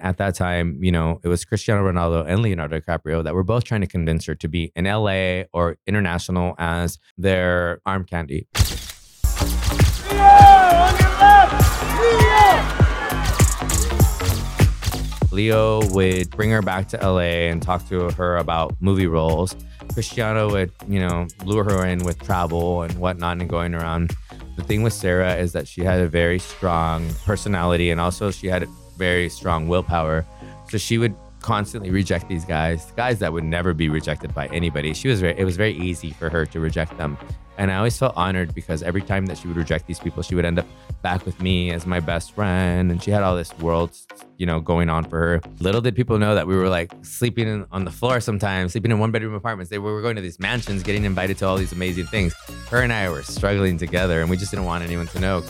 At that time, you know, it was Cristiano Ronaldo and Leonardo DiCaprio that were both trying to convince her to be in LA or international as their arm candy. Leo would bring her back to LA and talk to her about movie roles. Cristiano would, you know, lure her in with travel and whatnot and going around. The thing with Sarah is that she had a very strong personality and also she had very strong willpower. So she would constantly reject these guys, guys that would never be rejected by anybody. She was very, it was very easy for her to reject them. And I always felt honored because every time that she would reject these people, she would end up back with me as my best friend. And she had all this world, you know, going on for her. Little did people know that we were like sleeping in, on the floor sometimes, sleeping in one bedroom apartments. They were going to these mansions, getting invited to all these amazing things. Her and I were struggling together, and we just didn't want anyone to know.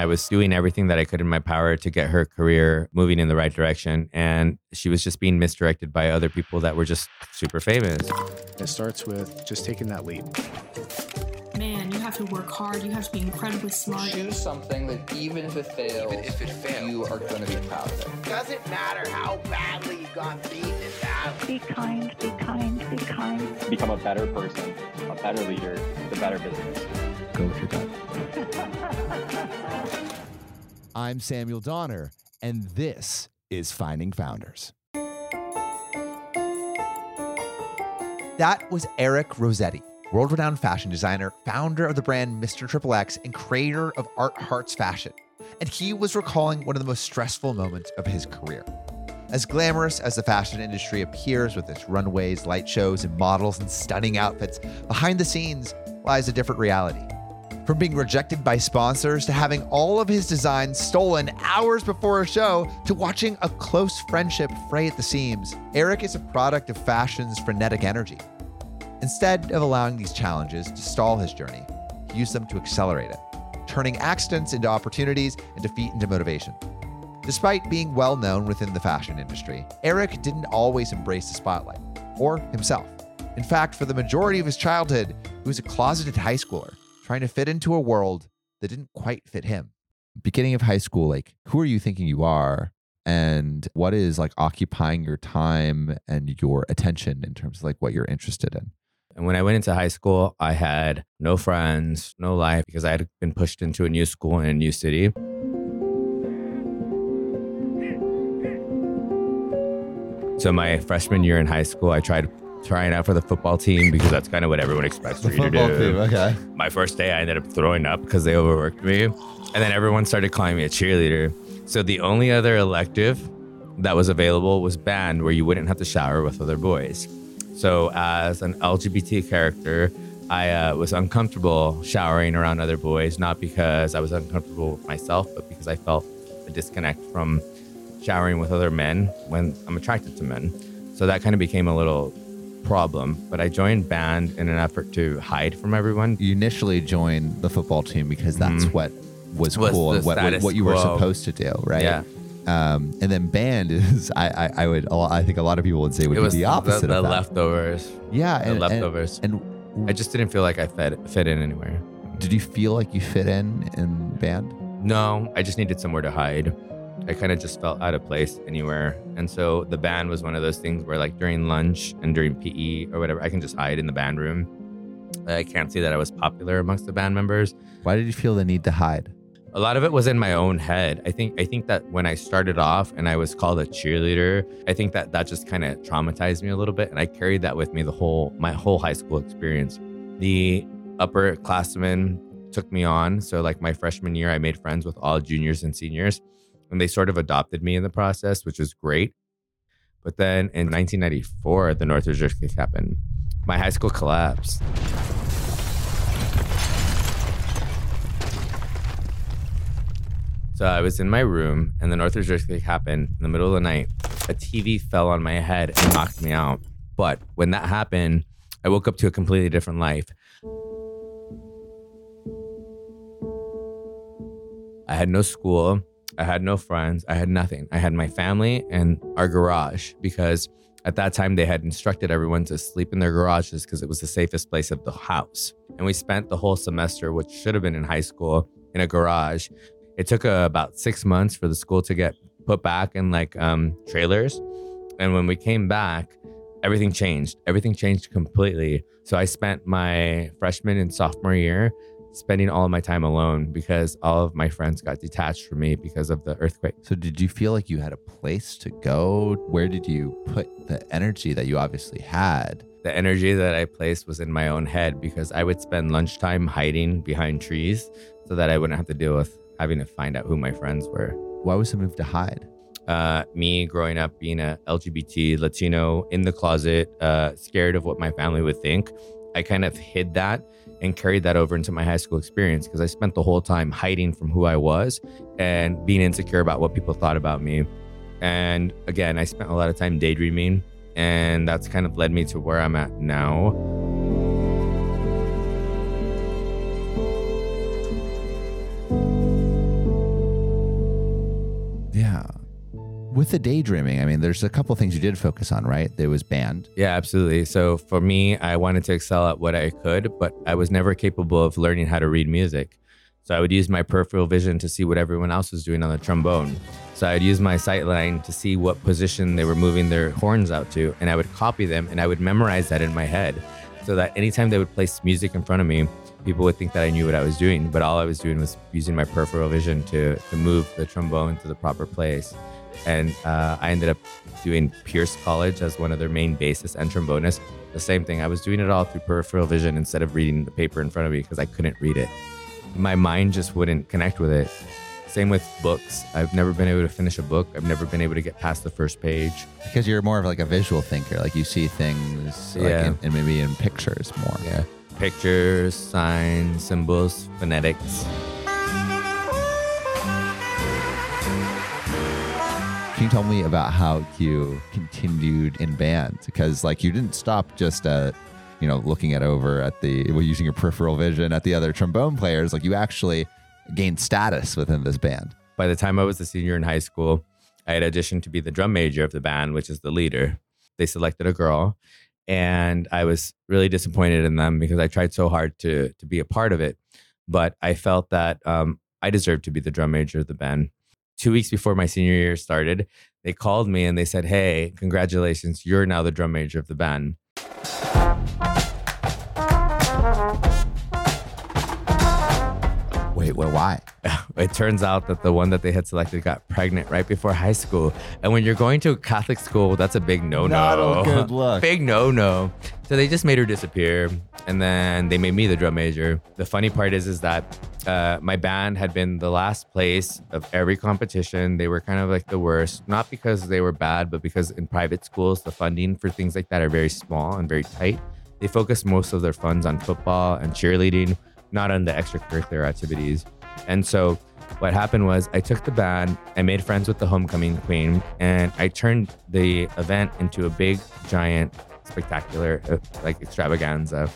I was doing everything that I could in my power to get her career moving in the right direction. And she was just being misdirected by other people that were just super famous. It starts with just taking that leap. Man, you have to work hard. You have to be incredibly smart. Choose something that even if it fails, Even if it fails. you are going to be proud of it. Doesn't matter how badly you got beaten in that. Be kind, be kind, be kind. become a better person, a better leader, a better business. Go with your gut. I'm Samuel Donner, and this is Finding Founders. That was Eric Rosete, world renowned fashion designer, founder of the brand Mr. Triple X, and creator of Art Hearts Fashion. And he was recalling one of the most stressful moments of his career. As glamorous as the fashion industry appears with its runways, light shows, and models and stunning outfits, behind the scenes lies a different reality. From being rejected by sponsors to having all of his designs stolen hours before a show to watching a close friendship fray at the seams, Eric is a product of fashion's frenetic energy. Instead of allowing these challenges to stall his journey, he used them to accelerate it, turning accidents into opportunities and defeat into motivation. Despite being well known within the fashion industry, Eric didn't always embrace the spotlight, or himself. In fact, for the majority of his childhood, he was a closeted high schooler trying to fit into a world that didn't quite fit him. Beginning of high school, like, who are you thinking you are? And what is like occupying your time and your attention in terms of like what you're interested in? And when I went into high school, I had no friends, no life because I had been pushed into a new school in a new city. So my freshman year in high school, I tried trying out for the football team because that's kind of what everyone expects for you to do. okay. My first day, I ended up throwing up because they overworked me. And then everyone started calling me a cheerleader. So the only other elective that was available was band, where you wouldn't have to shower with other boys. So as an LGBT character, I uh, was uncomfortable showering around other boys, not because I was uncomfortable with myself, but because I felt a disconnect from showering with other men when I'm attracted to men. So that kind of became a little problem. But I joined band in an effort to hide from everyone. You initially joined the football team because that's Mhm. what was, Was cool and what, what, you were quo. supposed to do, right? Yeah. Um, and then band is, I, I, I would, I think a lot of people would say would it be was the opposite the, of that. leftovers. yeah, the and, and- leftovers. And, I just didn't feel like I fit fit in anywhere. did you feel like you fit in in band? No, I just needed somewhere to hide. I kind of just felt out of place anywhere. And so the band was one of those things where, like, during lunch and during PE or whatever, I can just hide in the band room. I can't say that I was popular amongst the band members. Why did you feel the need to hide? A lot of it was in my own head. I think I think that when I started off and I was called a cheerleader, I think that that just kind of traumatized me a little bit, and I carried that with me the whole my whole high school experience. The upperclassmen took me on, so like my freshman year, I made friends with all juniors and seniors, and they sort of adopted me in the process, which was great. But then in 1994, the Northridge earthquake happened. My high school collapsed. So I was in my room, and the Northridge earthquake happened in the middle of the night. A TV fell on my head and knocked me out. But when that happened, I woke up to a completely different life. I had no school. I had no friends. I had nothing. I had my family and our garage because at that time they had instructed everyone to sleep in their garages because it was the safest place of the house. And we spent the whole semester, which should have been in high school, in a garage. It took uh, about six months for the school to get put back in like um, trailers. And when we came back, everything changed. Everything changed completely. So I spent my freshman and sophomore year spending all of my time alone because all of my friends got detached from me because of the earthquake. So, did you feel like you had a place to go? Where did you put the energy that you obviously had? The energy that I placed was in my own head because I would spend lunchtime hiding behind trees so that I wouldn't have to deal with having to find out who my friends were. Why was the move to hide? Uh, me growing up being a LGBT Latino in the closet, uh, scared of what my family would think, I kind of hid that and carried that over into my high school experience because I spent the whole time hiding from who I was and being insecure about what people thought about me. And again, I spent a lot of time daydreaming, and that's kind of led me to where I'm at now. With the daydreaming, I mean, there's a couple things you did focus on, right? There was band. Yeah, absolutely. So for me, I wanted to excel at what I could, but I was never capable of learning how to read music. So I would use my peripheral vision to see what everyone else was doing on the trombone. So I would use my sight line to see what position they were moving their horns out to, and I would copy them and I would memorize that in my head so that anytime they would place music in front of me, people would think that I knew what I was doing. But all I was doing was using my peripheral vision to, to move the trombone to the proper place. And uh, I ended up doing Pierce College as one of their main bassists and trombonists. The same thing. I was doing it all through peripheral vision instead of reading the paper in front of me because I couldn't read it. My mind just wouldn't connect with it. Same with books. I've never been able to finish a book. I've never been able to get past the first page. Because you're more of like a visual thinker. Like you see things like Yeah. in, and maybe in pictures more. Yeah. Pictures, signs, symbols, phonetics. Tell me about how you continued in band? Because like you didn't stop just at, you know, looking at over at the using your peripheral vision at the other trombone players. Like you actually gained status within this band. By the time I was a senior in high school, I had auditioned to be the drum major of the band, which is the leader. They selected a girl, and I was really disappointed in them because I tried so hard to to be a part of it. But I felt that um, I deserved to be the drum major of the band. Two weeks before my senior year started, they called me and they said, "Hey, congratulations! You're now the drum major of the band." Wait, well, why? it turns out that the one that they had selected got pregnant right before high school. And when you're going to a Catholic school, that's a big no no. Not a good look. big no no. So they just made her disappear. And then they made me the drum major. The funny part is, is that uh, my band had been the last place of every competition. They were kind of like the worst, not because they were bad, but because in private schools, the funding for things like that are very small and very tight. They focus most of their funds on football and cheerleading, not on the extracurricular activities. And so what happened was I took the band, I made friends with the homecoming queen, and I turned the event into a big, giant, spectacular, uh, like extravaganza.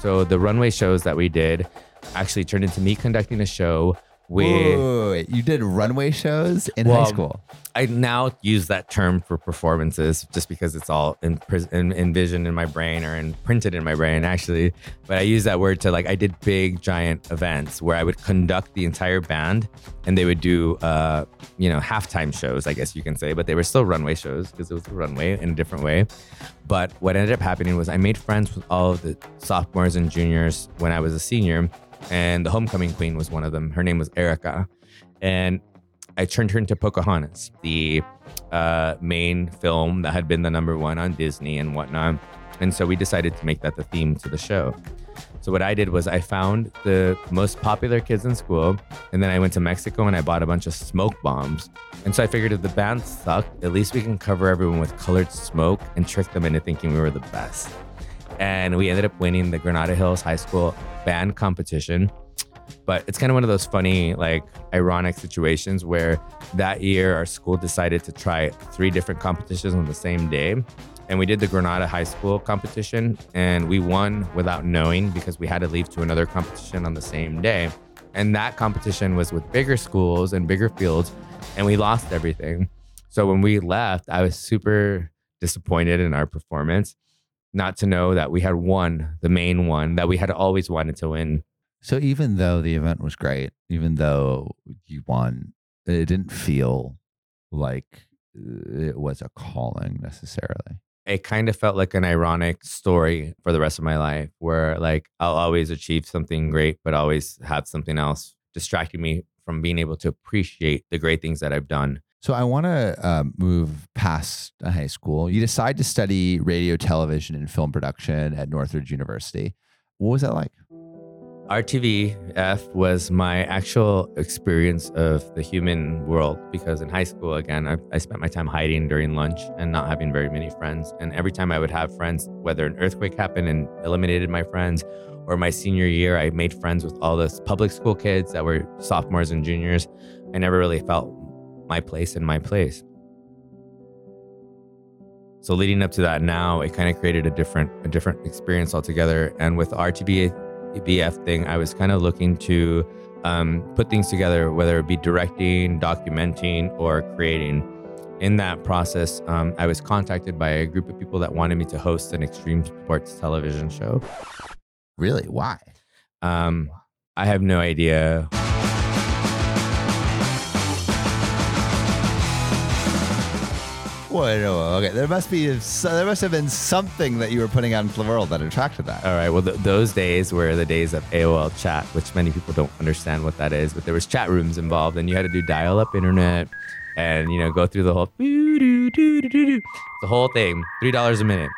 So the runway shows that we did actually turned into me conducting a show Whoa, wait, you did runway shows in high school. I now use that term for performances just because it's all in, in, envisioned in my brain or imprinted in my brain, actually. But I use that word to like, I did big, giant events where I would conduct the entire band and they would do, uh, you know, halftime shows, I guess you can say, but they were still runway shows because it was a runway in a different way. But what ended up happening was I made friends with all of the sophomores and juniors when I was a senior. And the homecoming queen was one of them. Her name was Erica. And I turned her into Pocahontas, the uh, main film that had been the number one on Disney and whatnot. And so we decided to make that the theme to the show. So what I did was I found the most popular kids in school, and then I went to Mexico and I bought a bunch of smoke bombs. And so I figured if the band sucked, at least we can cover everyone with colored smoke and trick them into thinking we were the best. And we ended up winning the Granada Hills High School band competition. But it's kind of one of those funny, like ironic situations where that year our school decided to try three different competitions on the same day. And we did the Granada High School competition and we won without knowing because we had to leave to another competition on the same day. And that competition was with bigger schools and bigger fields, and we lost everything. So when we left, I was super disappointed in our performance, not to know that we had won the main one that we had always wanted to win. So even though the event was great, even though you won, it didn't feel like uh, it was a calling necessarily. It kind of felt like an ironic story for the rest of my life where like I'll always achieve something great, but always have something else distracting me from being able to appreciate the great things that I've done. So I want to um, move past high school. You decide to study radio, television, and film production at Northridge University. What was that like? RTVF was my actual experience of the human world because in high school, again, I, I, spent my time hiding during lunch and not having very many friends. And every time I would have friends, whether an earthquake happened and eliminated my friends, or my senior year, I made friends with all the public school kids that were sophomores and juniors. I never really felt my place in my place. So leading up to that now, it kind of created a different a different experience altogether. And with RTVF BF thing, I was kind of looking to um, put things together, whether it be directing, documenting, or creating. In that process, um, I was contacted by a group of people that wanted me to host an extreme sports television show. Really? Why? Um, I have no idea. Wait, no, okay. There must be there must have been something that you were putting out the world that attracted that. All right. Well, th- those days were the days of AOL chat, which many people don't understand what that is. But there was chat rooms involved, and you had to do dial-up internet, and you know go through the whole the whole thing, three dollars a minute.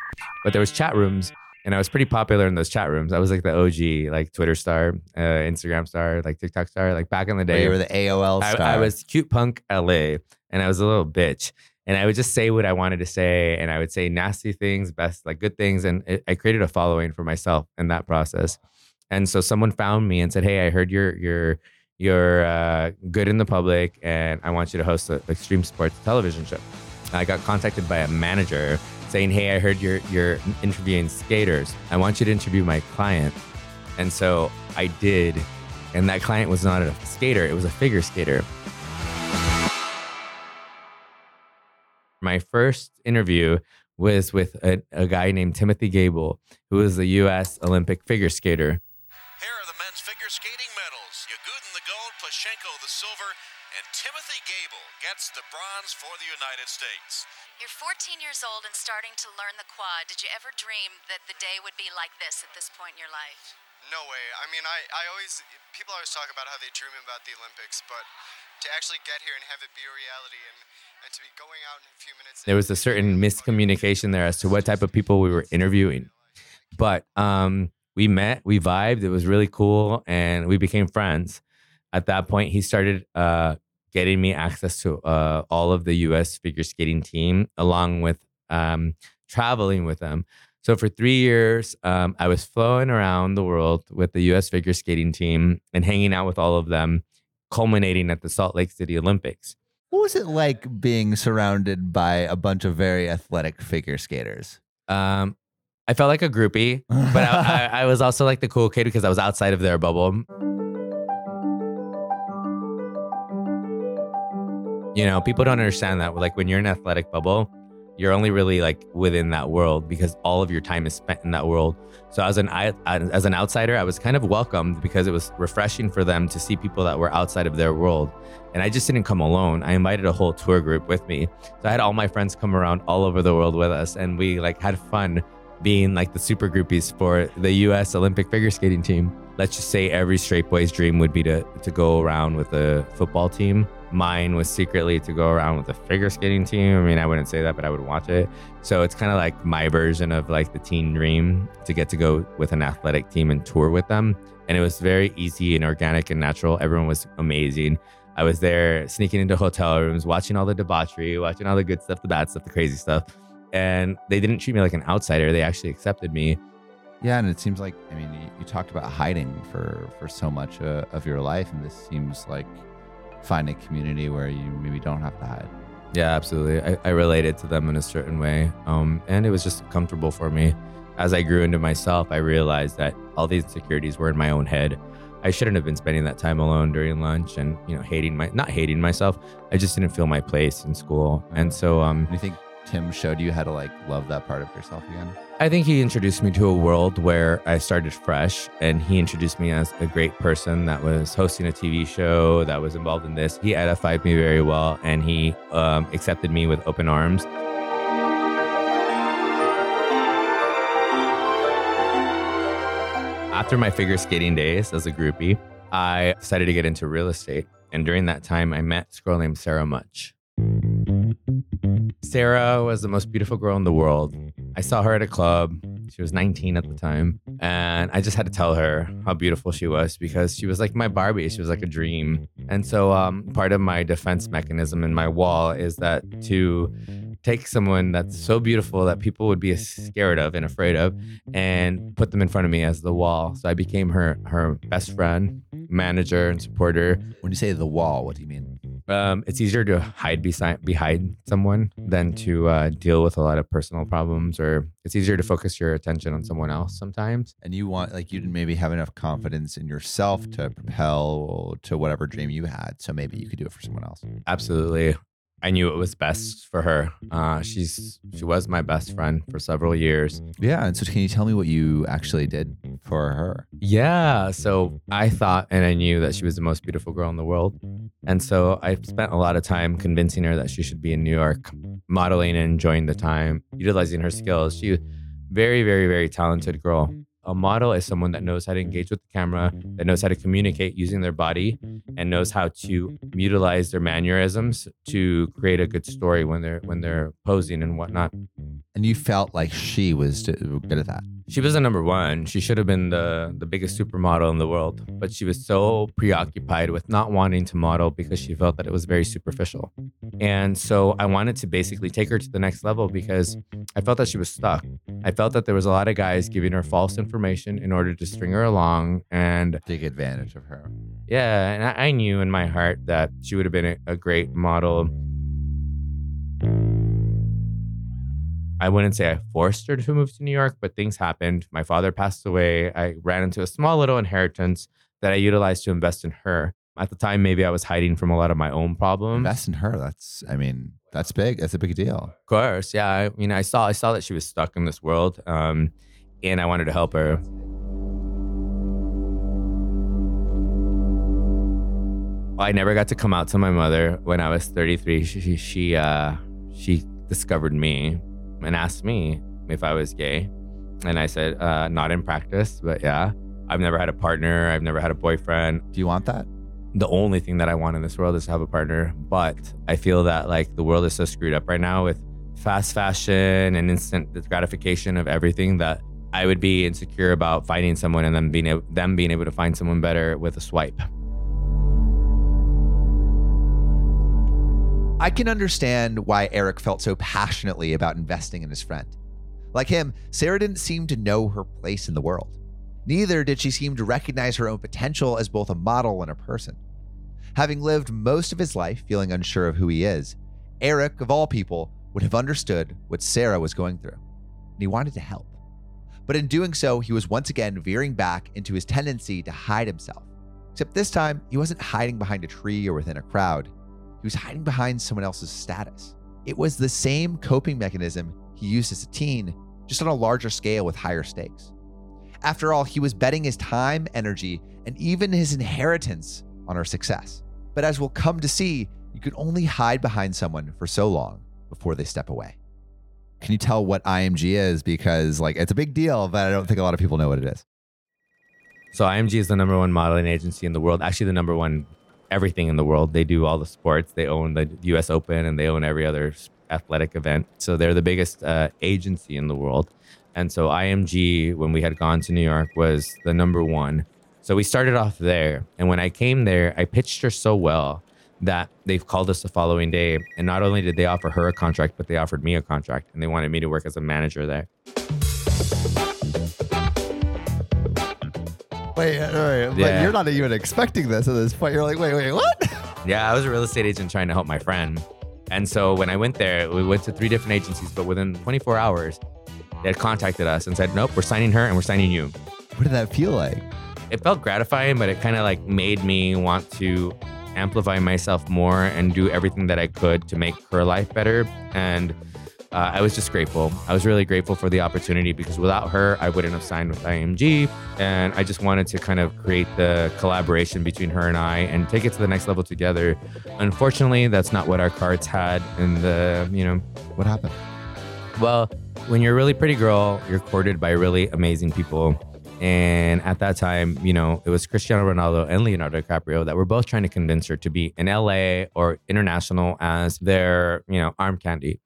But there was chat rooms, and I was pretty popular in those chat rooms. I was like the OG, like Twitter star, uh, Instagram star, like TikTok star, like back in the day. you were the AOL star. I, I was cute punk LA, and I was a little bitch and I would just say what I wanted to say, and I would say nasty things, best like good things, and it, I created a following for myself in that process. And so someone found me and said, "Hey, I heard you're you're you're uh, good in the public, and I want you to host an extreme sports television show." I got contacted by a manager saying, "Hey, I heard you're you're interviewing skaters. I want you to interview my client." And so I did, and that client was not a skater; it was a figure skater. My first interview was with a, a guy named Timothy Goebel, who is a U.S. Olympic figure skater. Here are the men's figure skating medals. Yagudin the gold, Plushenko the silver, and Timothy Goebel gets the bronze for the United States. You're 14 years old and starting to learn the quad. Did you ever dream that the day would be like this at this point in your life? No way. I mean, I, I always, people always talk about how they dream about the Olympics, but to actually get here and have it be a reality and There was a certain miscommunication there as to what type of people we were interviewing, but um, we met, we vibed. It was really cool, and we became friends. At that point, he started uh, getting me access to uh, all of the U.S. figure skating team, along with um, traveling with them. So for three years, um, I was flowing around the world with the U.S. figure skating team and hanging out with all of them, culminating at the Salt Lake City Olympics. What was it like being surrounded by a bunch of very athletic figure skaters? Um, I felt like a groupie, but I, I, I, was also like the cool kid because I was outside of their bubble. You know, people don't understand that. Like when you're in an athletic bubble, you're only really like within that world because all of your time is spent in that world. So as an as an outsider, I was kind of welcomed because it was refreshing for them to see people that were outside of their world. And I just didn't come alone. I invited a whole tour group with me. So I had all my friends come around all over the world with us and we like had fun being like the super groupies for the US Olympic figure skating team. Let's just say every straight boy's dream would be to to go around with a football team mine was secretly to go around with a figure skating team. I mean, I wouldn't say that, but I would watch it. So it's kind of like my version of like the teen dream to get to go with an athletic team and tour with them. And it was very easy and organic and natural. Everyone was amazing. I was there sneaking into hotel rooms, watching all the debauchery, watching all the good stuff, the bad stuff, the crazy stuff. And they didn't treat me like an outsider. They actually accepted me. Yeah, and it seems like I mean you, you talked about hiding for for so much uh, of your life, and this seems like finding a community where you maybe don't have to hide. Yeah, absolutely. I, I related to them in a certain way, um, and it was just comfortable for me. As I grew into myself, I realized that all these insecurities were in my own head. I shouldn't have been spending that time alone during lunch and you know hating my not hating myself. I just didn't feel my place in school, and so um, you think Tim showed you how to like love that part of yourself again? I think he introduced me to a world where I started fresh, and he introduced me as a great person that was hosting a TV show that was involved in this. He edified me very well, and he um, accepted me with open arms. After my figure skating days as a groupie, I decided to get into real estate. And during that time, I met this girl named Sarah Much. Sarah was the most beautiful girl in the world. I saw her at a club. She was 19 at the time. And I just had to tell her how beautiful she was because she was like my Barbie. She was like a dream. And so, um, part of my defense mechanism in my wall is that to take someone that's so beautiful that people would be scared of and afraid of and put them in front of me as the wall. So I became her her best friend, manager, and supporter. When you say the wall, what do you mean? Um, it's easier to hide beside behind someone than to uh, deal with a lot of personal problems, or it's easier to focus your attention on someone else sometimes. And you want like you didn't maybe have enough confidence in yourself to propel to whatever dream you had, so maybe you could do it for someone else. Absolutely. I knew it was best for her. Uh, she's she was my best friend for several years. Yeah, and so can you tell me what you actually did for her? Yeah, so I thought and I knew that she was the most beautiful girl in the world. And so I spent a lot of time convincing her that she should be in New York, modeling and enjoying the time, utilizing her skills. She very, very, very talented girl. A model is someone that knows how to engage with the camera, that knows how to communicate using their body, and knows how to utilize their mannerisms to create a good story when they're when they're posing and whatnot. And you felt like she was good at that. She was the number one. She should have been the the biggest supermodel in the world, but she was so preoccupied with not wanting to model because she felt that it was very superficial. And so I wanted to basically take her to the next level because I felt that she was stuck. I felt that there was a lot of guys mm-hmm. giving her false information in order to string her along and take advantage of her. Yeah, and I, I knew in my heart that she would have been a, a great model. I wouldn't say I forced her to move to New York, but things happened. My father passed away. I ran into a small little inheritance that I utilized to invest in her. At the time, maybe I was hiding from a lot of my own problems. Invest in her. That's, I mean, that's big. That's a big deal. Of course, yeah. I mean, I saw, I saw that she was stuck in this world, um, and I wanted to help her. I never got to come out to my mother when I was 33. She, she, she, uh, she discovered me and asked me if I was gay. And I said, uh, not in practice, but yeah. I've never had a partner. I've never had a boyfriend. Do you want that? The only thing that I want in this world is to have a partner. But I feel that like the world is so screwed up right now with fast fashion and instant gratification of everything that I would be insecure about finding someone and then being them being able to find someone better with a swipe. I can understand why Eric felt so passionately about investing in his friend. Like him, Sarah didn't seem to know her place in the world. Neither did she seem to recognize her own potential as both a model and a person. Having lived most of his life feeling unsure of who he is, Eric, of all people, would have understood what Sarah was going through, and he wanted to help. But in doing so, he was once again veering back into his tendency to hide himself. Except this time, he wasn't hiding behind a tree or within a crowd. He was hiding behind someone else's status. It was the same coping mechanism he used as a teen, just on a larger scale with higher stakes. After all, he was betting his time, energy, and even his inheritance on her success. But as we'll come to see, you can only hide behind someone for so long before they step away. Can you tell what IMG is? Because like it's a big deal, but I don't think a lot of people know what it is. So IMG is the number one modeling agency in the world. Actually, the number one everything in the world. They do all the sports. They own the U.S. Open and they own every other athletic event. So they're the biggest uh, agency in the world. And so IMG, when we had gone to New York, was the number one. So we started off there. And when I came there, I pitched her so well that they've called us the following day. And not only did they offer her a contract, but they offered me a contract and they wanted me to work as a manager there. Wait, wait, wait, Yeah. you're not even expecting this at this point. You're like, wait, wait, what? Yeah, I was a real estate agent trying to help my friend. And so when I went there, we went to three different agencies, but within 24 hours, they had contacted us and said, nope, we're signing her and we're signing you. What did that feel like? It felt gratifying, but it kind of like made me want to amplify myself more and do everything that I could to make her life better. And uh, I was just grateful. I was really grateful for the opportunity because without her, I wouldn't have signed with IMG. And I just wanted to kind of create the collaboration between her and I and take it to the next level together. Unfortunately, that's not what our cards had in the, you know, What happened? well, when you're a really pretty girl, you're courted by really amazing people. And at that time, you know, it was Cristiano Ronaldo and Leonardo DiCaprio that were both trying to convince her to be in LA or international as their, you know, arm candy.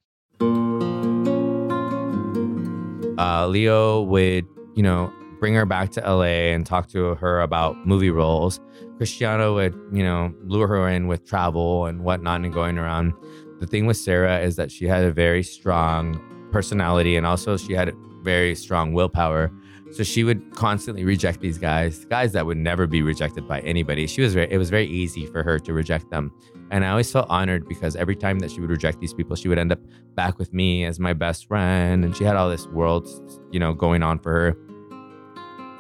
Uh, Leo would, you know, bring her back to LA and talk to her about movie roles. Cristiano would, you know, lure her in with travel and whatnot and going around. The thing with Sarah is that she had a very strong personality and also she had very strong willpower. So she would constantly reject these guys, guys that would never be rejected by anybody. She was very, it was very easy for her to reject them. And I always felt honored because every time that she would reject these people, she would end up back with me as my best friend. And she had all this world, you know, going on for her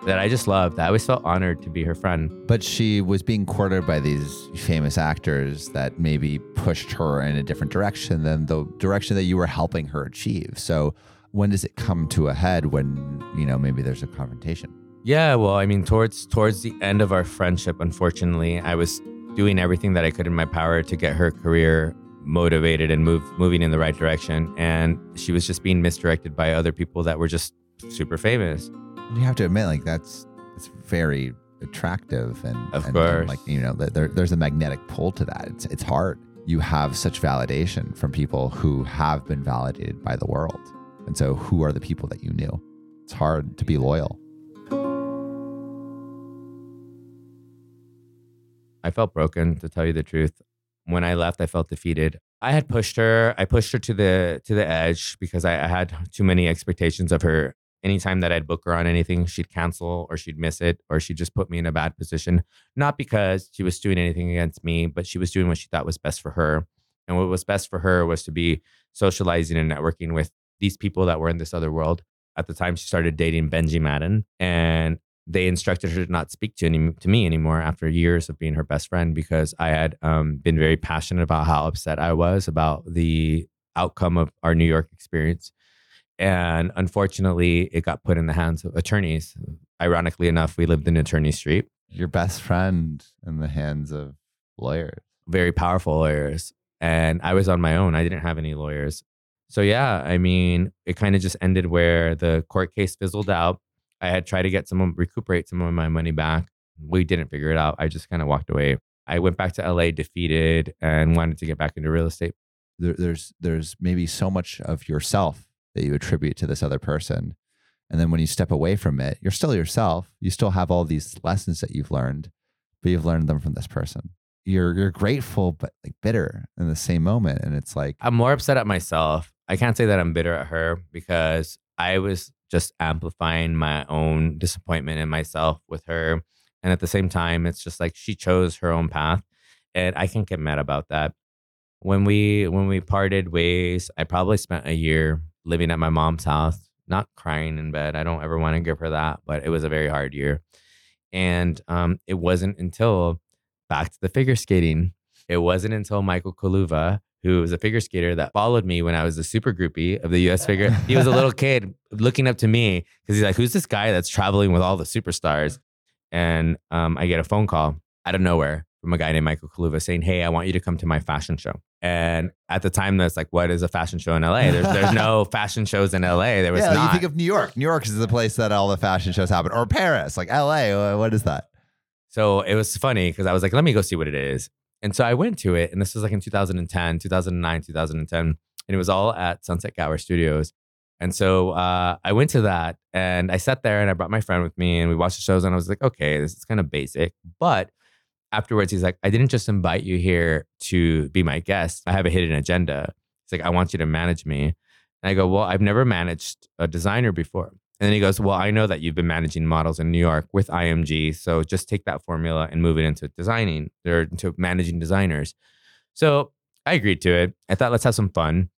that I just loved. I always felt honored to be her friend. But she was being courted by these famous actors that maybe pushed her in a different direction than the direction that you were helping her achieve. So when does it come to a head when, you know, maybe there's a confrontation? Yeah, well, I mean, towards towards the end of our friendship, unfortunately, I was doing everything that I could in my power to get her career motivated and move moving in the right direction. And she was just being misdirected by other people that were just super famous. You have to admit, like that's it's very attractive and Of and, course. and, like you know there, there's a magnetic pull to that. It's it's hard. You have such validation from people who have been validated by the world, and so who are the people that you knew? It's hard to be loyal. I felt broken to tell you the truth. When I left, I felt defeated. I had pushed her. I pushed her to the to the edge because I, I had too many expectations of her. Anytime that I'd book her on anything, she'd cancel or she'd miss it or she'd just put me in a bad position. Not because she was doing anything against me, but she was doing what she thought was best for her. And what was best for her was to be socializing and networking with these people that were in this other world. At the time, she started dating Benji Madden, and they instructed her to not speak to any, to me anymore after years of being her best friend because I had um, been very passionate about how upset I was about the outcome of our New York experience. And unfortunately, it got put in the hands of attorneys. Ironically enough, we lived in Attorney Street, Your best friend in the hands of lawyers. very powerful lawyers. And I was on my own. I didn't have any lawyers. So, yeah, I mean, it kind of just ended where the court case fizzled out. I had tried to get some, recuperate some of my money back. We didn't figure it out. I just kind of walked away. I went back to LA defeated and wanted to get back into real estate. There, there's there's maybe so much of yourself that you attribute to this other person, and then when you step away from it, you're still yourself. You still have all these lessons that you've learned, but you've learned them from this person. You're you're grateful, but like bitter in the same moment, and it's like I'm more upset at myself. I can't say that I'm bitter at her because I was just amplifying my own disappointment in myself with her. And at the same time, it's just like she chose her own path. And I can't get mad about that. When we when we parted ways, I probably spent a year living at my mom's house, not crying in bed. I don't ever want to give her that, but it was a very hard year. And um, it wasn't until back to the figure skating. It wasn't until Michael Kaluva, who was a figure skater that followed me when I was a super groupie of the US figure. He was a little kid looking up to me because he's like, Who's this guy that's traveling with all the superstars? And um, I get a phone call out of nowhere from a guy named Michael Kaluva saying, Hey, I want you to come to my fashion show. And at the time, that's like, What is a fashion show in LA? There's, there's no fashion shows in LA. There was yeah, not. you think of New York. New York is the place that all the fashion shows happen, or Paris, like L.A. What is that? So it was funny because I was like, let me go see what it is. And so I went to it, and this was like in 2010, 2009, 2010, and it was all at Sunset Gower Studios. And so uh, I went to that, and I sat there, and I brought my friend with me, and we watched the shows, and I was like, okay, this is kind of basic, but afterwards, he's like, I didn't just invite you here to be my guest. I have a hidden agenda. He's like, I want you to manage me. And I go, well, I've never managed a designer before. And then he goes, Well, I know that you've been managing models in New York with IMG. So just take that formula and move it into designing or into managing designers. So I agreed to it. I thought, let's have some fun.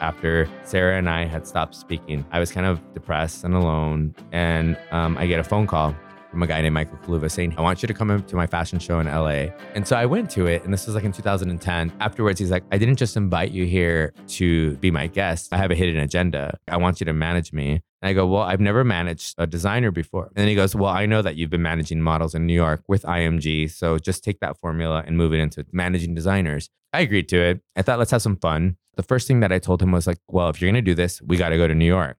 After Sarah and I had stopped speaking, I was kind of depressed and alone. And um, I get a phone call from a guy named Michael Kaluva saying, I want you to come to my fashion show in LA. And so I went to it, and this was like in 2010. Afterwards, he's like, I didn't just invite you here to be my guest. I have a hidden agenda. I want you to manage me. And I go, Well, I've never managed a designer before. And then he goes, Well, I know that you've been managing models in New York with IMG. So just take that formula and move it into managing designers. I agreed to it. I thought, let's have some fun. The first thing that I told him was like, Well, if you're going to do this, we got to go to New York.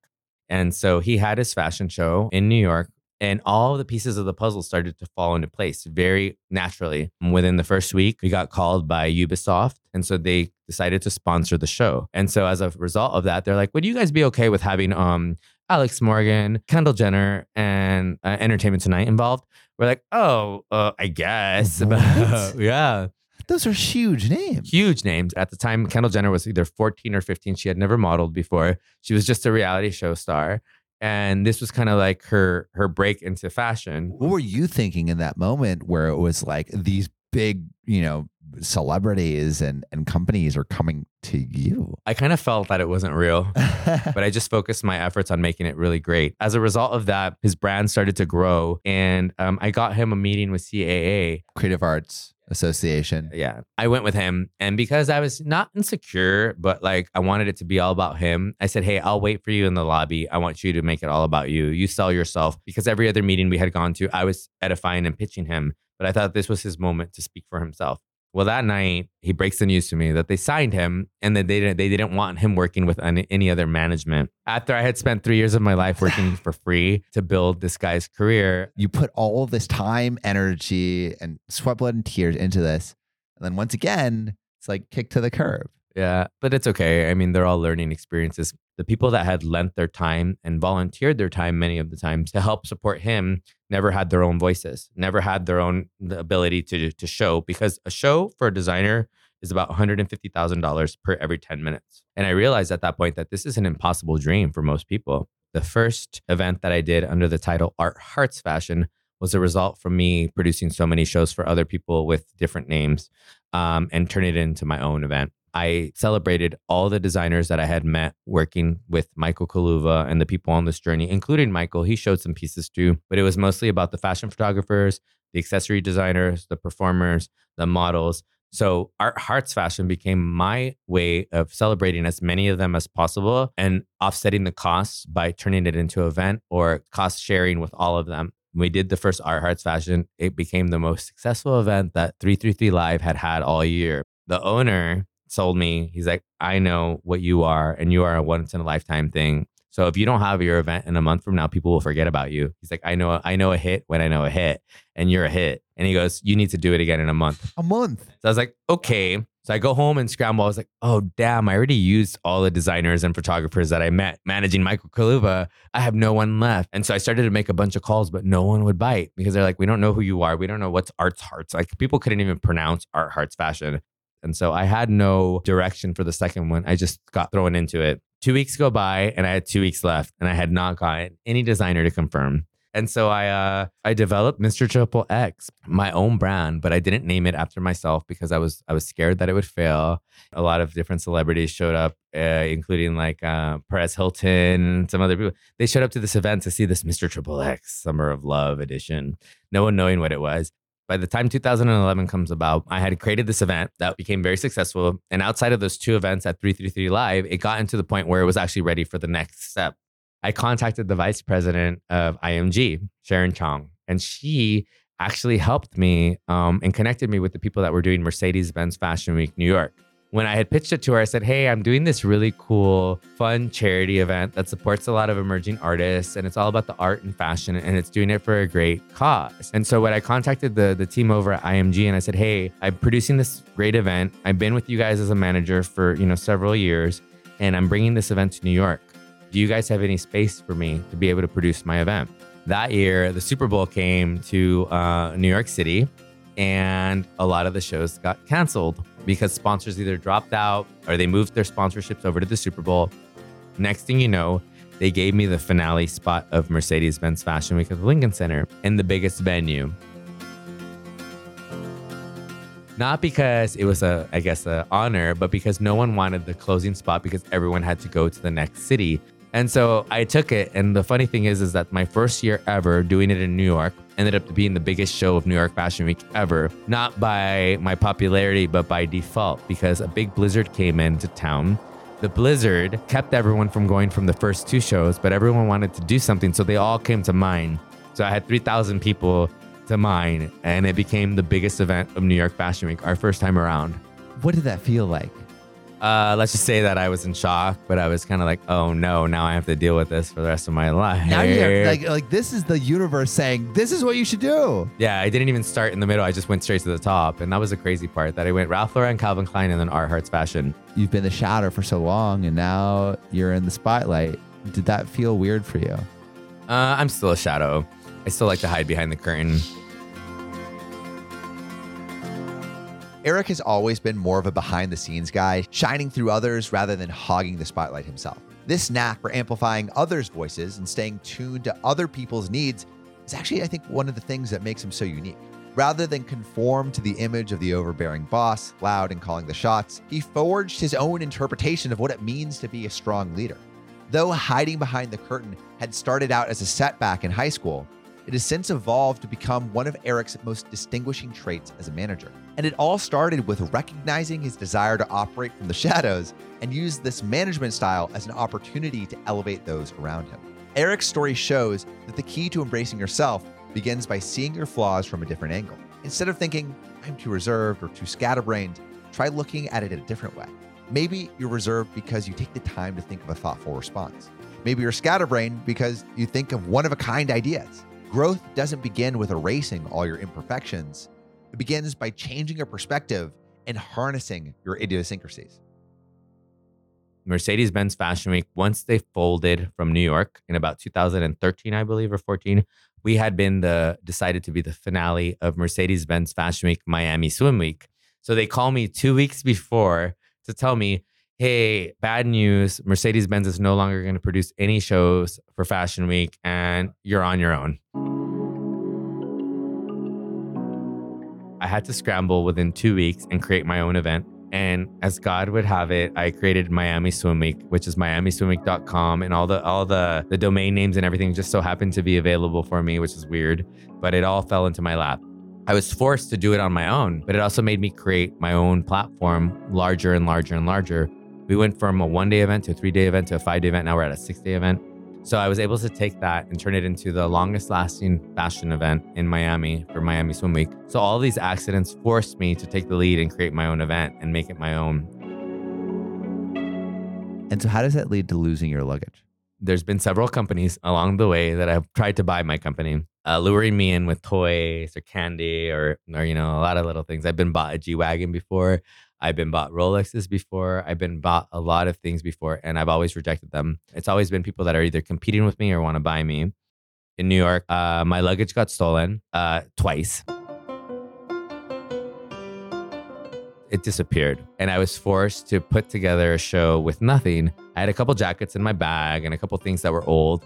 And so he had his fashion show in New York and all the pieces of the puzzle started to fall into place very naturally. Within the first week, we got called by Ubisoft. And so they decided to sponsor the show. And so as a result of that, they're like, would you guys be okay with having um, Alex Morgan, Kendall Jenner, and uh, Entertainment Tonight involved? We're like, oh, uh, I guess. yeah. Those are huge names. Huge names. At the time, Kendall Jenner was either 14 or 15. She had never modeled before. She was just a reality show star and this was kind of like her her break into fashion. What were you thinking in that moment where it was like these big, you know, celebrities and and companies are coming to you? I kind of felt that it wasn't real, but I just focused my efforts on making it really great. As a result of that, his brand started to grow, and um, I got him a meeting with CAA, Creative Arts Association. Yeah. I went with him. And because I was not insecure, but like I wanted it to be all about him, I said, Hey, I'll wait for you in the lobby. I want you to make it all about you. You sell yourself. Because every other meeting we had gone to, I was edifying and pitching him. But I thought this was his moment to speak for himself. Well, that night he breaks the news to me that they signed him and that they didn't they didn't want him working with any, any other management. After I had spent three years of my life working for free to build this guy's career, you put all this time, energy, and sweat, blood, and tears into this, and then once again, it's like kick to the curb. Yeah, but it's okay. I mean, they're all learning experiences. The people that had lent their time and volunteered their time many of the times to help support him never had their own voices, never had their own ability to to show because a show for a designer is about $150,000 per every 10 minutes. And I realized at that point that this is an impossible dream for most people. The first event that I did under the title Art Hearts Fashion was a result from me producing so many shows for other people with different names um, and turning it into my own event. I celebrated all the designers that I had met working with Michael Kaluva and the people on this journey, including Michael. He showed some pieces too, but it was mostly about the fashion photographers, the accessory designers, the performers, the models. So Art Hearts Fashion became my way of celebrating as many of them as possible and offsetting the costs by turning it into an event or cost sharing with all of them. we did the first Art Hearts Fashion, it became the most successful event that 333 Live had had all year. The owner sold me. He's like, I know what you are, and you are a once in a lifetime thing. So if you don't have your event in a month from now, people will forget about you. He's like, I know, I know a hit when I know a hit, and you're a hit. And he goes, you need to do it again in a month. A month. So I was like, okay. So I go home and scramble. I was like, oh damn, I already used all the designers and photographers that I met managing Michael Kaluva. I have no one left. And so I started to make a bunch of calls, but no one would bite because they're like, we don't know who you are. We don't know what's Arts Hearts. Like people couldn't even pronounce Art Hearts Fashion. And so I had no direction for the second one. I just got thrown into it. Two weeks go by and I had two weeks left and I had not gotten any designer to confirm. And so I uh, I developed Mr. Triple X, my own brand, but I didn't name it after myself because I was I was scared that it would fail. A lot of different celebrities showed up, uh, including like uh, Perez Hilton, some other people. They showed up to this event to see this Mr. Triple X Summer of Love edition, no one knowing what it was. By the time 2011 comes about, I had created this event that became very successful. And outside of those two events at 333 Live, it got into the point where it was actually ready for the next step. I contacted the vice president of IMG, Sharon Chong, and she actually helped me um, and connected me with the people that were doing Mercedes Benz Fashion Week New York when I had pitched it to her, I said, Hey, I'm doing this really cool, fun charity event that supports a lot of emerging artists and it's all about the art and fashion and it's doing it for a great cause. And so when I contacted the, the team over at IMG and I said, Hey, I'm producing this great event. I've been with you guys as a manager for, you know, several years and I'm bringing this event to New York. Do you guys have any space for me to be able to produce my event? That year, the Super Bowl came to uh, New York City and a lot of the shows got canceled because sponsors either dropped out or they moved their sponsorships over to the Super Bowl. Next thing you know, they gave me the finale spot of Mercedes Benz Fashion Week at the Lincoln Center in the biggest venue. Not because it was a, I guess, a honor, but because no one wanted the closing spot because everyone had to go to the next city. And so I took it. And the funny thing is, is that my first year ever doing it in New York ended up being the biggest show of New York Fashion Week ever. Not by my popularity, but by default, because a big blizzard came into town. The blizzard kept everyone from going from the first two shows, but everyone wanted to do something. So they all came to mine. So I had 3,000 people to mine, and it became the biggest event of New York Fashion Week, our first time around. What did that feel like? Uh, let's just say that I was in shock, but I was kind of like, oh no, now I have to deal with this for the rest of my life. Now you're like, like this is the universe saying this is what you should do. Yeah, I didn't even start in the middle. I just went straight to the top, and that was the crazy part. That I went Ralph Lauren, Calvin Klein, and then Art Hearts Fashion. You've been the shadow for so long, and now you're in the spotlight. Did that feel weird for you? Uh, I'm still a shadow. I still like to hide behind the curtain. Eric has always been more of a behind the scenes guy, shining through others rather than hogging the spotlight himself. This knack for amplifying others' voices and staying tuned to other people's needs is actually, I think, one of the things that makes him so unique. Rather than conform to the image of the overbearing boss, loud and calling the shots, he forged his own interpretation of what it means to be a strong leader. Though hiding behind the curtain had started out as a setback in high school, it has since evolved to become one of Eric's most distinguishing traits as a manager. And it all started with recognizing his desire to operate from the shadows and use this management style as an opportunity to elevate those around him. Eric's story shows that the key to embracing yourself begins by seeing your flaws from a different angle. Instead of thinking, I'm too reserved or too scatterbrained, try looking at it in a different way. Maybe you're reserved because you take the time to think of a thoughtful response. Maybe you're scatterbrained because you think of one of a kind ideas. Growth doesn't begin with erasing all your imperfections. It begins by changing your perspective and harnessing your idiosyncrasies. Mercedes Benz Fashion Week, once they folded from New York in about 2013, I believe, or 14, we had been the decided to be the finale of Mercedes Benz Fashion Week Miami Swim Week. So they call me two weeks before to tell me, hey, bad news. Mercedes Benz is no longer going to produce any shows for Fashion Week and you're on your own. I had to scramble within two weeks and create my own event. And as God would have it, I created Miami Swim Week, which is miamiswimweek.com, and all the all the the domain names and everything just so happened to be available for me, which is weird, but it all fell into my lap. I was forced to do it on my own, but it also made me create my own platform larger and larger and larger. We went from a one day event to a three day event to a five day event. Now we're at a six day event. So I was able to take that and turn it into the longest lasting fashion event in Miami for Miami Swim Week. So all these accidents forced me to take the lead and create my own event and make it my own. And so, how does that lead to losing your luggage? There's been several companies along the way that have tried to buy my company, uh, luring me in with toys or candy or, or, you know, a lot of little things. I've been bought a G Wagon before. I've been bought Rolexes before. I've been bought a lot of things before, and I've always rejected them. It's always been people that are either competing with me or want to buy me. In New York, uh, my luggage got stolen uh, twice. It disappeared, and I was forced to put together a show with nothing. I had a couple jackets in my bag and a couple things that were old.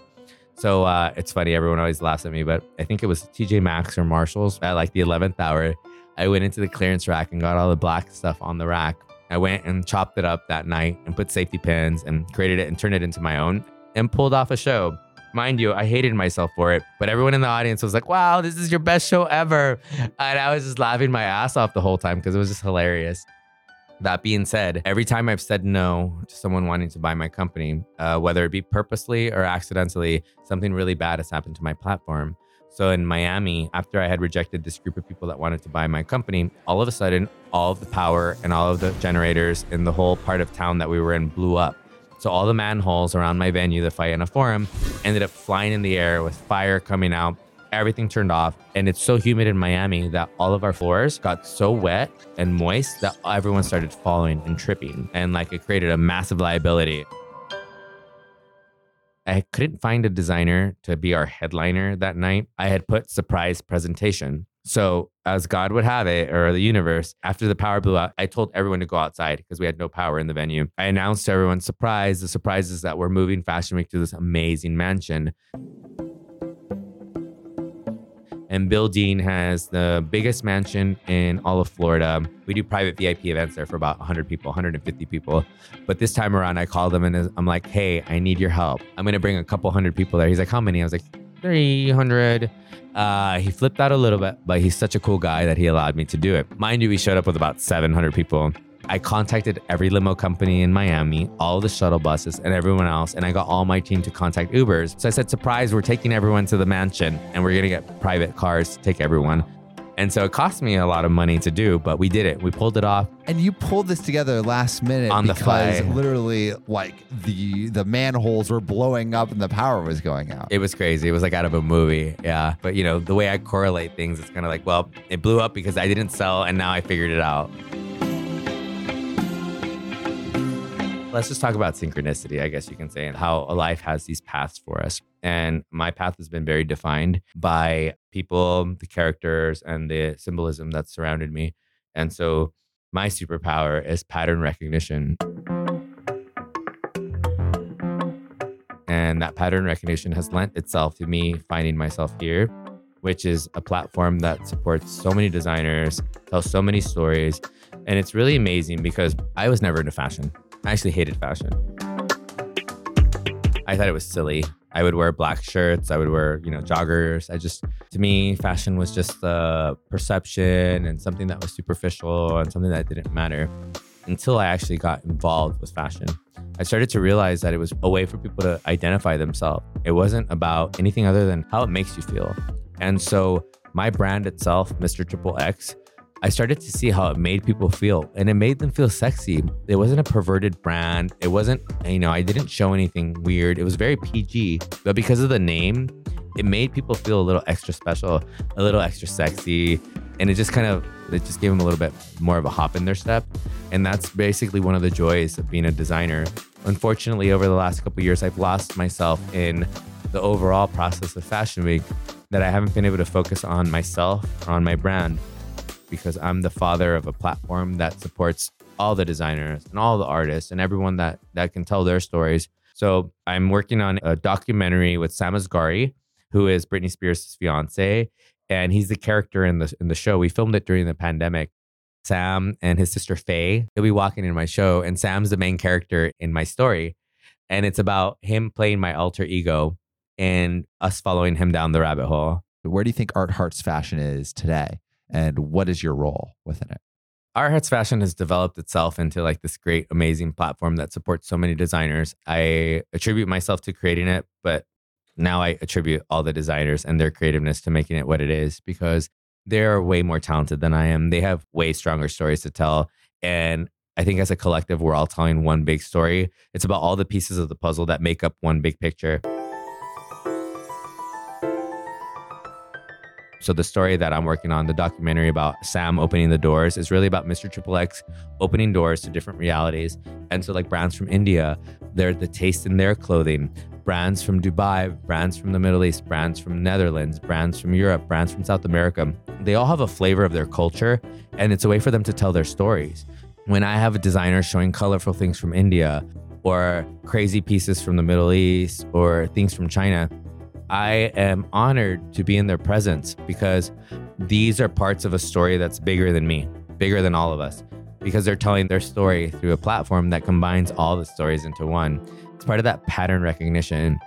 So uh, it's funny, everyone always laughs at me, but I think it was TJ Maxx or Marshalls at like the 11th hour I went into the clearance rack and got all the black stuff on the rack. I went and chopped it up that night and put safety pins and created it and turned it into my own and pulled off a show. Mind you, I hated myself for it, but everyone in the audience was like, wow, this is your best show ever. And I was just laughing my ass off the whole time because it was just hilarious. That being said, every time I've said no to someone wanting to buy my company, uh, whether it be purposely or accidentally, something really bad has happened to my platform. So in Miami, after I had rejected this group of people that wanted to buy my company, all of a sudden, all of the power and all of the generators in the whole part of town that we were in blew up. So all the manholes around my venue, the Faena Forum, ended up flying in the air with fire coming out. Everything turned off. And it's so humid in Miami that all of our floors got so wet and moist that everyone started falling and tripping. And like it created a massive liability. I couldn't find a designer to be our headliner that night. I had put surprise presentation. So, as God would have it, or the universe, after the power blew out, I told everyone to go outside because we had no power in the venue. I announced to everyone, surprise, the surprise is that we're moving Fashion Week to this amazing mansion. And Bill Dean has the biggest mansion in all of Florida. We do private VIP events there for about 100 people, 150 people. But this time around, I called him and I'm like, hey, I need your help. I'm going to bring a couple hundred people there. He's like, how many? I was like, 300. Uh, he flipped out a little bit, but he's such a cool guy that he allowed me to do it. Mind you, we showed up with about 700 people. I contacted every limo company in Miami, all the shuttle buses, and everyone else, and I got all my team to contact Ubers. So I said, surprise, we're taking everyone to the mansion and we're gonna get private cars to take everyone. And so it cost me a lot of money to do, but we did it. We pulled it off. And you pulled this together last minute On the because fly. literally like the the manholes were blowing up and the power was going out. It was crazy. It was like out of a movie. Yeah. But you know, the way I correlate things, it's kind of like, well, it blew up because I didn't sell and now I figured it out. Let's just talk about synchronicity, I guess you can say, and how a life has these paths for us. And my path has been very defined by people, the characters, and the symbolism that surrounded me. And so my superpower is pattern recognition. And that pattern recognition has lent itself to me finding myself here, which is a platform that supports so many designers, tells so many stories. And it's really amazing because I was never into fashion. I actually hated fashion. I thought it was silly. I would wear black shirts. I would wear, you know, joggers. I just, to me, fashion was just a perception and something that was superficial and something that didn't matter until I actually got involved with fashion. I started to realize that it was a way for people to identify themselves. It wasn't about anything other than how it makes you feel. And so my brand itself, Mr. Triple X, I started to see how it made people feel and it made them feel sexy. It wasn't a perverted brand. It wasn't, you know, I didn't show anything weird. It was very PG, but because of the name, it made people feel a little extra special, a little extra sexy. And it just kind of, it just gave them a little bit more of a hop in their step. And that's basically one of the joys of being a designer. Unfortunately, over the last couple years, I've lost myself in the overall process of Fashion Week that I haven't been able to focus on myself or on my brand because I'm the father of a platform that supports all the designers and all the artists and everyone that that can tell their stories. So I'm working on a documentary with Sam Asghari, who is Britney Spears' fiance, and he's the character in the in the show. We filmed it during the pandemic. Sam and his sister Faye, they'll be walking in my show, and Sam's the main character in my story. And it's about him playing my alter ego and us following him down the rabbit hole. Where do you think Art Hearts Fashion is today? And what is your role within it? Art Hearts Fashion has developed itself into like this great, amazing platform that supports so many designers. I attribute myself to creating it, but now I attribute all the designers and their creativeness to making it what it is because they're way more talented than I am. They have way stronger stories to tell. And I think as a collective, we're all telling one big story. It's about all the pieces of the puzzle that make up one big picture. So the story that I'm working on, the documentary about Sam opening the doors, is really about Mr. Triple X opening doors to different realities. And so, like brands from India, they're the taste in their clothing. Brands from Dubai, brands from the Middle East, brands from Netherlands, brands from Europe, brands from South America. They all have a flavor of their culture, and it's a way for them to tell their stories. When I have a designer showing colorful things from India, or crazy pieces from the Middle East, or things from China, I am honored to be in their presence because these are parts of a story that's bigger than me, bigger than all of us, because they're telling their story through a platform that combines all the stories into one. It's part of that pattern recognition.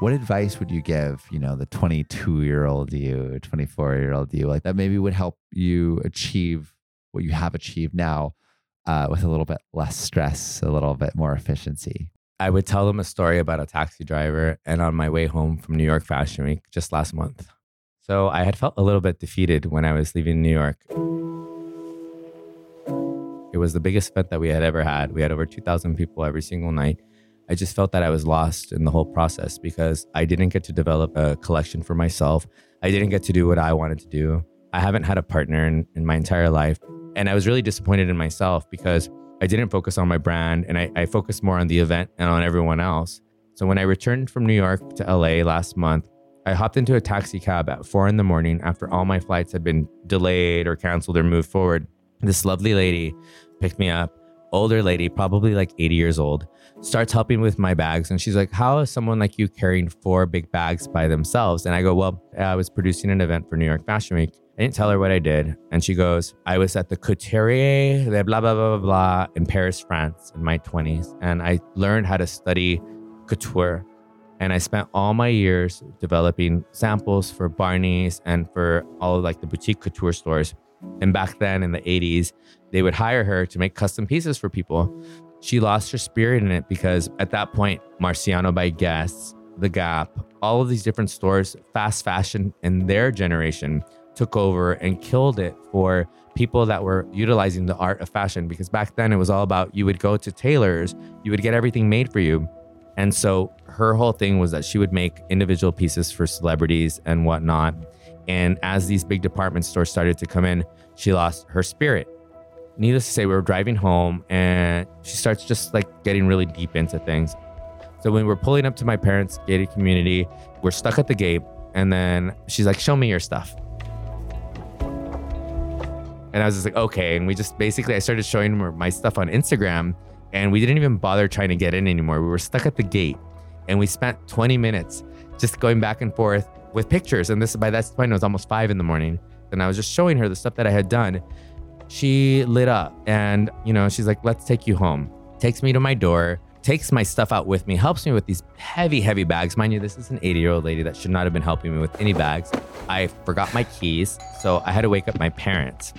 What advice would you give, you know, the 22 year old you, 24 year old you, like that maybe would help you achieve what you have achieved now uh, with a little bit less stress, a little bit more efficiency? I would tell them a story about a taxi driver and on my way home from New York Fashion Week just last month. So I had felt a little bit defeated when I was leaving New York. It was the biggest event that we had ever had. We had over 2,000 people every single night. I just felt that I was lost in the whole process because I didn't get to develop a collection for myself. I didn't get to do what I wanted to do. I haven't had a partner in, in my entire life. And I was really disappointed in myself because I didn't focus on my brand and I, I focused more on the event and on everyone else. So when I returned from New York to LA last month, I hopped into a taxi cab at four in the morning after all my flights had been delayed or canceled or moved forward. This lovely lady picked me up, older lady, probably like 80 years old, starts helping with my bags. And she's like, How is someone like you carrying four big bags by themselves? And I go, Well, I was producing an event for New York Fashion Week. I didn't tell her what I did. And she goes, I was at the Couturier, blah, blah, blah, blah, blah, in Paris, France in my 20s. And I learned how to study couture. And I spent all my years developing samples for Barney's and for all of like the boutique couture stores. And back then in the 80s, they would hire her to make custom pieces for people. She lost her spirit in it because at that point, Marciano by Guess, The Gap, all of these different stores, fast fashion in their generation took over and killed it for people that were utilizing the art of fashion. Because back then it was all about you would go to tailors, you would get everything made for you. And so her whole thing was that she would make individual pieces for celebrities and whatnot. And as these big department stores started to come in, she lost her spirit. Needless to say, we were driving home and she starts just like getting really deep into things. So when we're pulling up to my parents' gated community, we're stuck at the gate. And then she's like, Show me your stuff. And I was just like, okay. And we just basically, I started showing her my stuff on Instagram and we didn't even bother trying to get in anymore. We were stuck at the gate and we spent 20 minutes just going back and forth with pictures. And this, by that point, it was almost five in the morning. And I was just showing her the stuff that I had done. She lit up and, you know, she's like, let's take you home. Takes me to my door, takes my stuff out with me, helps me with these heavy, heavy bags. Mind you, this is an 80 year old lady that should not have been helping me with any bags. I forgot my keys, so I had to wake up my parents.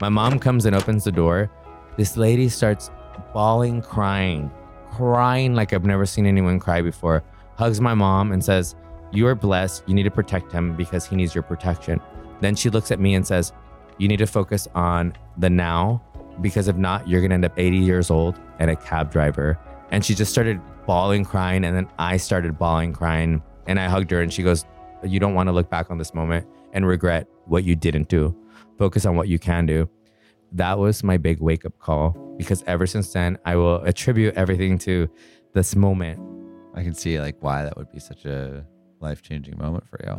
My mom comes and opens the door. This lady starts bawling, crying, crying like I've never seen anyone cry before. Hugs my mom and says, You are blessed. You need to protect him because he needs your protection. Then she looks at me and says, You need to focus on the now because if not, you're going to end up 80 years old and a cab driver. And she just started bawling, crying. And then I started bawling, crying. And I hugged her and she goes, You don't want to look back on this moment and regret what you didn't do. Focus on what you can do. That was my big wake up call because ever since then, I will attribute everything to this moment. I can see like why that would be such a life changing moment for you.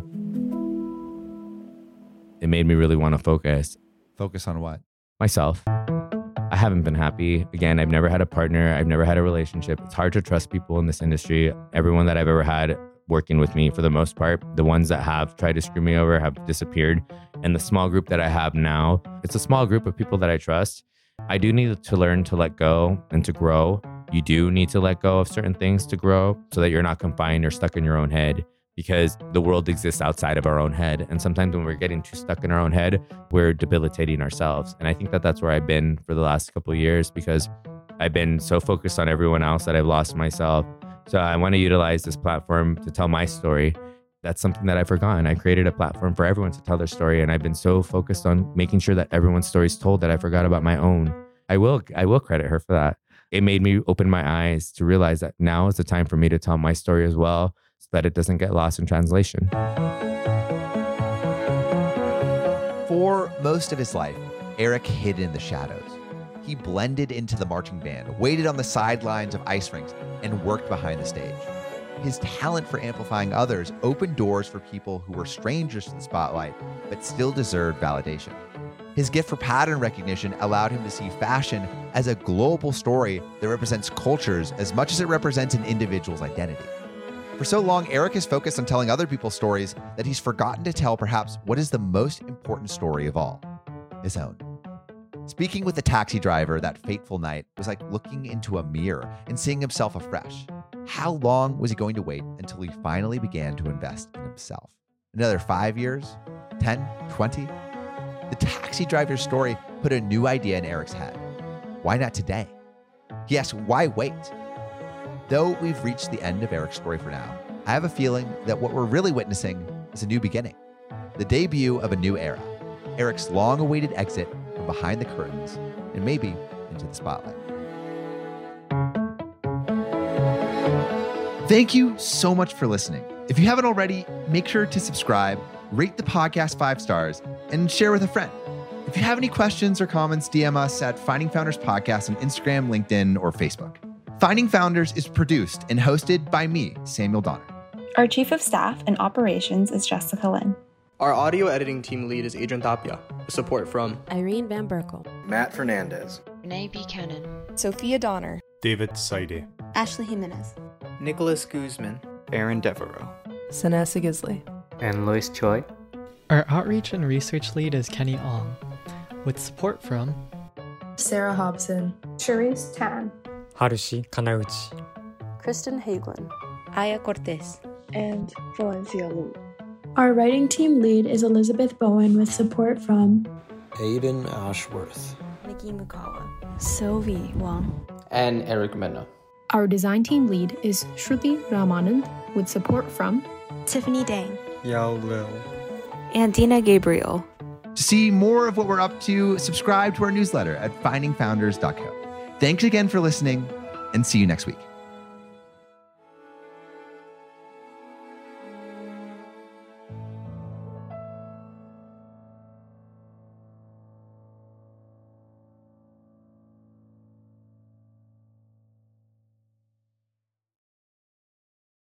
It made me really want to focus. Focus on what? Myself. I haven't been happy. Again, I've never had a partner. I've never had a relationship. It's hard to trust people in this industry. Everyone that I've ever had working with me, for the most part, the ones that have tried to screw me over have disappeared. And the small group that I have now, it's a small group of people that I trust. I do need to learn to let go and to grow. You do need to let go of certain things to grow so that you're not confined or stuck in your own head because the world exists outside of our own head. And sometimes when we're getting too stuck in our own head, we're debilitating ourselves. And I think that that's where I've been for the last couple years because I've been so focused on everyone else that I've lost myself. So I want to utilize this platform to tell my story. That's something that I've forgotten. I created a platform for everyone to tell their story, and I've been so focused on making sure that everyone's story is told that I forgot about my own. I will, I will credit her for that. It made me open my eyes to realize that now is the time for me to tell my story as well, so that it doesn't get lost in translation. For most of his life, Eric hid in the shadows. He blended into the marching band, waited on the sidelines of ice rinks, and worked behind the stage. His talent for amplifying others opened doors for people who were strangers to the spotlight, but still deserved validation. His gift for pattern recognition allowed him to see fashion as a global story that represents cultures as much as it represents an individual's identity. For so long, Eric has focused on telling other people's stories that he's forgotten to tell perhaps what is the most important story of all his own. Speaking with the taxi driver that fateful night was like looking into a mirror and seeing himself afresh. How long was he going to wait until he finally began to invest in himself? Another five years? 10? 20? The taxi driver's story put a new idea in Eric's head. Why not today? Asked, why wait? Though we've reached the end of Eric's story for now, I have a feeling that what we're really witnessing is a new beginning, the debut of a new era, Eric's long awaited exit behind the curtains and maybe into the spotlight. Thank you so much for listening. If you haven't already, make sure to subscribe, rate the podcast five stars, and share with a friend. If you have any questions or comments, DM us at Finding Founders Podcast on Instagram, LinkedIn, or Facebook. Finding Founders is produced and hosted by me, Samuel Donner. Our Chief of Staff and Operations is Jessica Lynn. Our audio editing team lead is Adrian Tapia, with support from Irene Van Berkel, Matt Fernandez, Renee Buchanan, Sophia Donner, David Saide, Ashley Jimenez, Nicholas Guzman, Aaron Devereaux, Sanessa Gisley, and Lois Choi. Our outreach and research lead is Kenny Ong, with support from Sarah Hobson, Cherise Tan, Harushi Kanauchi, Kristen Hagelin, Aya Cortez, and Valencia Lu. Our writing team lead is Elizabeth Bowen with support from Aiden Ashworth, Nikki Mukawa, Sylvie Wang, and Eric Mena. Our design team lead is Shruti Ramanand with support from Tiffany Dang, Yao Lil, and Dina Gabriel. To see more of what we're up to, subscribe to our newsletter at findingfounders.co. Thanks again for listening and see you next week.